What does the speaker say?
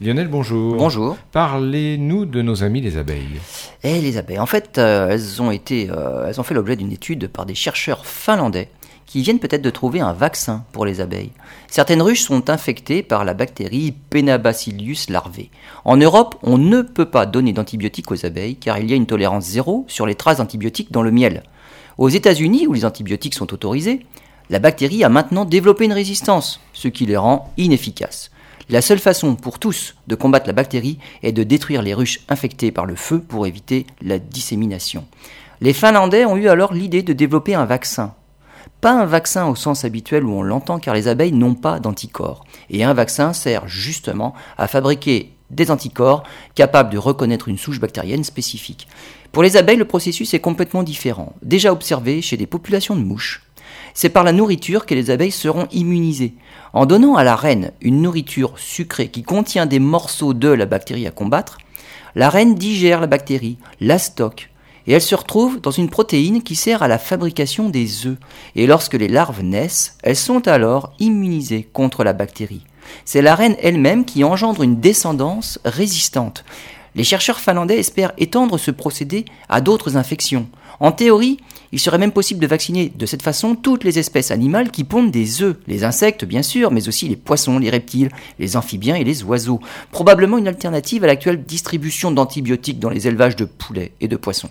Lionel, bonjour. Bonjour. Parlez-nous de nos amis les abeilles. Eh, les abeilles, en fait, euh, elles, ont été, euh, elles ont fait l'objet d'une étude par des chercheurs finlandais qui viennent peut-être de trouver un vaccin pour les abeilles. Certaines ruches sont infectées par la bactérie Penabacillus larvae. En Europe, on ne peut pas donner d'antibiotiques aux abeilles car il y a une tolérance zéro sur les traces d'antibiotiques dans le miel. Aux États-Unis, où les antibiotiques sont autorisés, la bactérie a maintenant développé une résistance, ce qui les rend inefficaces. La seule façon pour tous de combattre la bactérie est de détruire les ruches infectées par le feu pour éviter la dissémination. Les Finlandais ont eu alors l'idée de développer un vaccin. Pas un vaccin au sens habituel où on l'entend car les abeilles n'ont pas d'anticorps. Et un vaccin sert justement à fabriquer des anticorps capables de reconnaître une souche bactérienne spécifique. Pour les abeilles, le processus est complètement différent, déjà observé chez des populations de mouches. C'est par la nourriture que les abeilles seront immunisées. En donnant à la reine une nourriture sucrée qui contient des morceaux de la bactérie à combattre, la reine digère la bactérie, la stocke, et elle se retrouve dans une protéine qui sert à la fabrication des œufs. Et lorsque les larves naissent, elles sont alors immunisées contre la bactérie. C'est la reine elle-même qui engendre une descendance résistante. Les chercheurs finlandais espèrent étendre ce procédé à d'autres infections. En théorie, il serait même possible de vacciner de cette façon toutes les espèces animales qui pondent des œufs, les insectes bien sûr, mais aussi les poissons, les reptiles, les amphibiens et les oiseaux. Probablement une alternative à l'actuelle distribution d'antibiotiques dans les élevages de poulets et de poissons.